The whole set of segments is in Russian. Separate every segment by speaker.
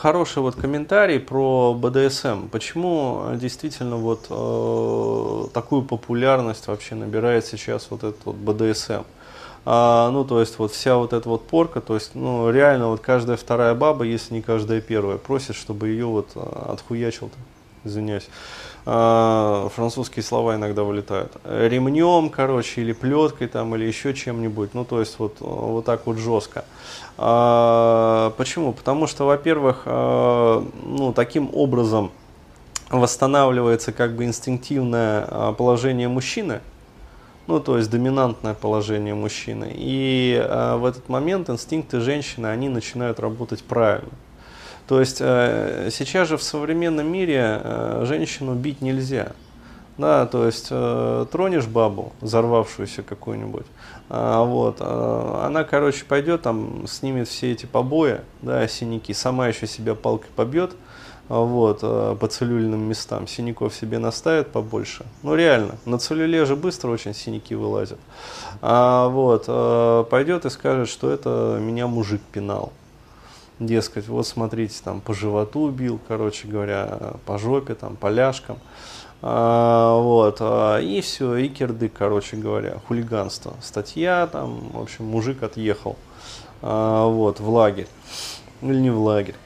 Speaker 1: Хороший вот комментарий про БДСМ. Почему действительно вот э, такую популярность вообще набирает сейчас вот этот вот БДСМ? А, ну, то есть, вот вся вот эта вот порка, то есть, ну, реально, вот каждая вторая баба, если не каждая первая, просит, чтобы ее вот а, отхуячил, извиняюсь, а, французские слова иногда вылетают, ремнем, короче, или плеткой там, или еще чем-нибудь, ну, то есть, вот, вот так вот жестко. А, почему? Потому что, во-первых, а, ну, таким образом восстанавливается как бы инстинктивное положение мужчины, ну, то есть доминантное положение мужчины. И э, в этот момент инстинкты женщины, они начинают работать правильно. То есть э, сейчас же в современном мире э, женщину бить нельзя. Да, то есть э, тронешь бабу, взорвавшуюся какую-нибудь, вот, она, короче, пойдет там, снимет все эти побои, да, синяки, сама еще себя палкой побьет, вот, по целлюльным местам, синяков себе наставит побольше. Ну реально, на целлюле же быстро очень синяки вылазят. А, вот, пойдет и скажет, что это меня мужик пинал. Дескать, вот смотрите, там по животу бил, короче говоря, по жопе, там, по ляжкам. А, вот, а, и все, и кирдык, короче говоря, хулиганство. Статья, там, в общем, мужик отъехал, а, вот, в лагерь. Или не в лагерь.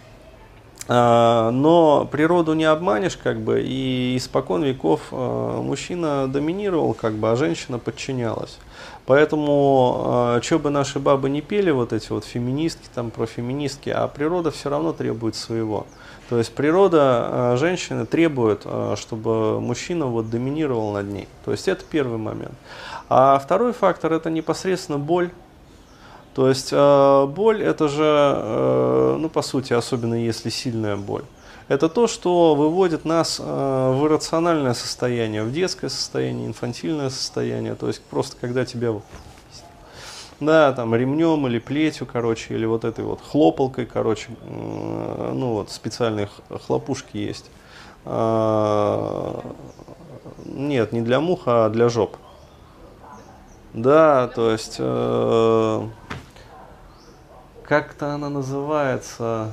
Speaker 1: А, но природу не обманешь, как бы, и испокон веков а, мужчина доминировал, как бы, а женщина подчинялась. Поэтому, а, что бы наши бабы не пели, вот эти вот феминистки, там, профеминистки, а природа все равно требует своего. То есть природа женщины требует, чтобы мужчина вот доминировал над ней. То есть это первый момент. А второй фактор это непосредственно боль то есть э, боль это же, э, ну по сути, особенно если сильная боль, это то, что выводит нас э, в иррациональное состояние, в детское состояние, инфантильное состояние. То есть просто когда тебя да, там ремнем или плетью, короче, или вот этой вот хлопалкой, короче, ну вот специальные хлопушки есть. Нет, не для мух, а для жоп. Да, то есть как-то она называется,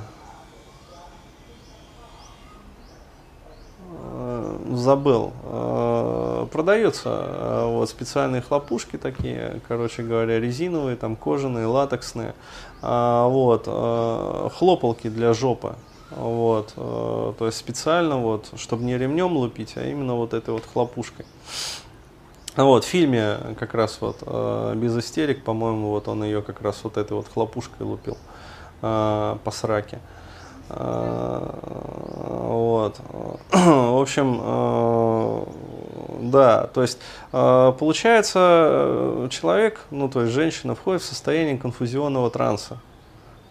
Speaker 1: э, забыл, э, продается э, вот специальные хлопушки такие, короче говоря, резиновые, там кожаные, латексные, вот, хлопалки для жопы, вот, то есть специально вот, чтобы не ремнем лупить, а именно вот этой вот хлопушкой. Вот, в фильме как раз вот э, без истерик, по-моему, вот он ее как раз вот этой вот хлопушкой лупил э, по сраке. Э, вот. В общем, э, да, то есть э, получается человек, ну то есть женщина входит в состояние конфузионного транса.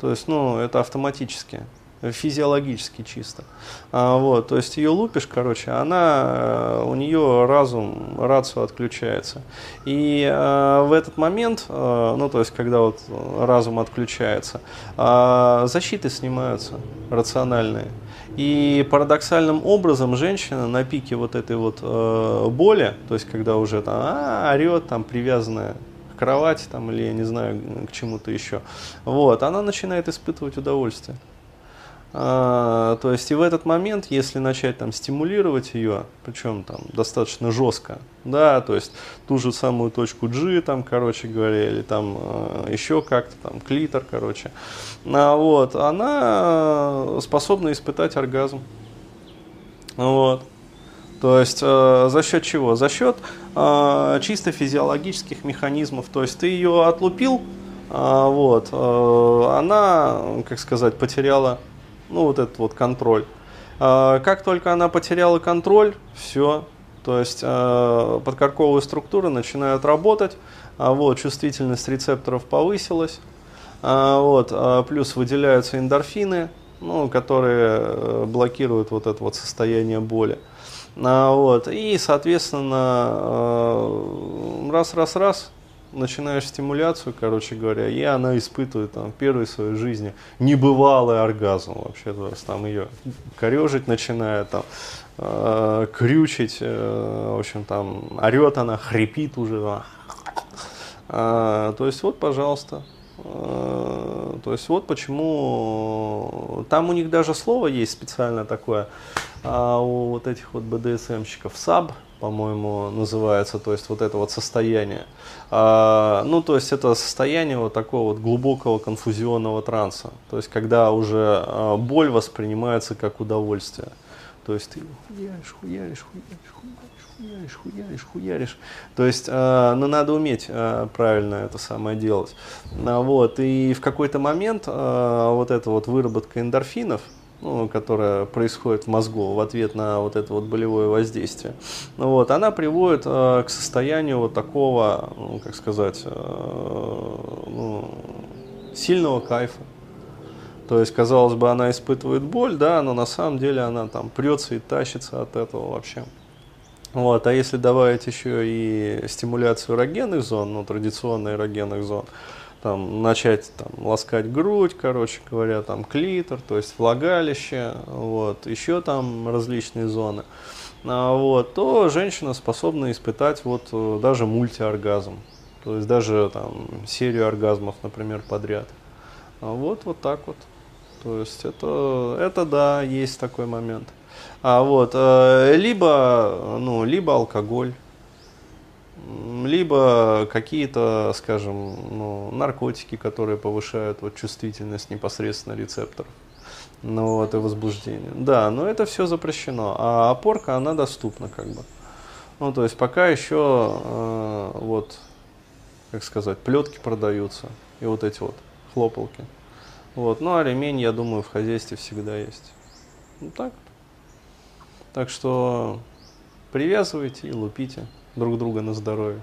Speaker 1: То есть, ну, это автоматически физиологически чисто. А, вот, то есть ее лупишь, короче, она, э, у нее разум, рацию отключается. И а, в этот момент, а, ну то есть когда вот разум отключается, а, защиты снимаются рациональные. И парадоксальным образом женщина на пике вот этой вот э, боли, то есть когда уже там а, орет, там привязанная к кровати там, или я не знаю к чему-то еще, вот, она начинает испытывать удовольствие. А, то есть и в этот момент, если начать там стимулировать ее, причем там достаточно жестко, да, то есть ту же самую точку G, там, короче говоря, или там э, еще как-то, там, клитор, короче, а, вот, она способна испытать оргазм. Вот. То есть э, за счет чего? За счет э, чисто физиологических механизмов. То есть ты ее отлупил, э, вот, э, она, как сказать, потеряла ну вот этот вот контроль. А, как только она потеряла контроль, все, то есть э, подкорковые структуры начинают работать, а вот, чувствительность рецепторов повысилась, а вот, плюс выделяются эндорфины, ну, которые э, блокируют вот это вот состояние боли. Вот, и, соответственно, раз-раз-раз, начинаешь стимуляцию, короче говоря, и она испытывает там первый в своей жизни небывалый оргазм вообще, то есть там ее корежить начинает, там, э, крючить, э, в общем, там орет она, хрипит уже, э, то есть вот, пожалуйста, Э, то есть вот почему там у них даже слово есть специально такое, а у вот этих вот БДСМщиков САБ, по-моему, называется, то есть вот это вот состояние. А, ну, то есть это состояние вот такого вот глубокого конфузионного транса, то есть когда уже а, боль воспринимается как удовольствие. То есть ты хуяришь, хуяришь, хуяришь, хуяришь, хуяришь, хуяришь, хуяришь. То есть, э, ну, надо уметь э, правильно это самое делать. А, вот, и в какой-то момент э, вот эта вот выработка эндорфинов, ну, которая происходит в мозгу в ответ на вот это вот болевое воздействие, ну, вот, она приводит э, к состоянию вот такого, ну, как сказать, э, ну, сильного кайфа. То есть, казалось бы, она испытывает боль, да, но на самом деле она там прется и тащится от этого вообще. Вот, а если добавить еще и стимуляцию эрогенных зон, ну, традиционных эрогенных зон, там, начать там, ласкать грудь, короче говоря, там, клитор, то есть влагалище, вот, еще там различные зоны, а, вот, то женщина способна испытать вот э, даже мультиоргазм, то есть даже там серию оргазмов, например, подряд. А вот, вот так вот. То есть это, это да, есть такой момент. А вот, э, либо, ну, либо алкоголь, либо какие-то, скажем, ну, наркотики, которые повышают вот, чувствительность непосредственно рецепторов. Ну вот, и возбуждение. Да, но это все запрещено. А опорка, она доступна как бы. Ну, то есть пока еще, э, вот, как сказать, плетки продаются и вот эти вот хлопалки. Вот. Ну а ремень, я думаю, в хозяйстве всегда есть. Ну так. Так что привязывайте и лупите друг друга на здоровье.